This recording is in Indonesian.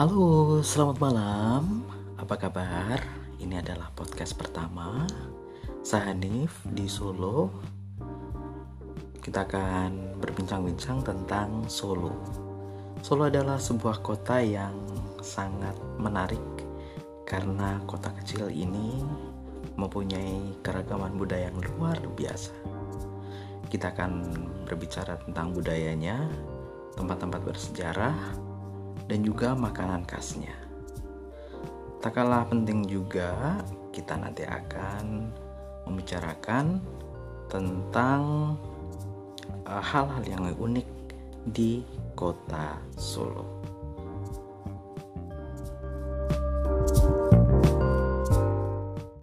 Halo, selamat malam. Apa kabar? Ini adalah podcast pertama saya Hanif di Solo. Kita akan berbincang-bincang tentang Solo. Solo adalah sebuah kota yang sangat menarik karena kota kecil ini mempunyai keragaman budaya yang luar biasa. Kita akan berbicara tentang budayanya, tempat-tempat bersejarah, dan juga makanan khasnya. Tak kalah penting juga, kita nanti akan membicarakan tentang eh, hal-hal yang unik di kota Solo.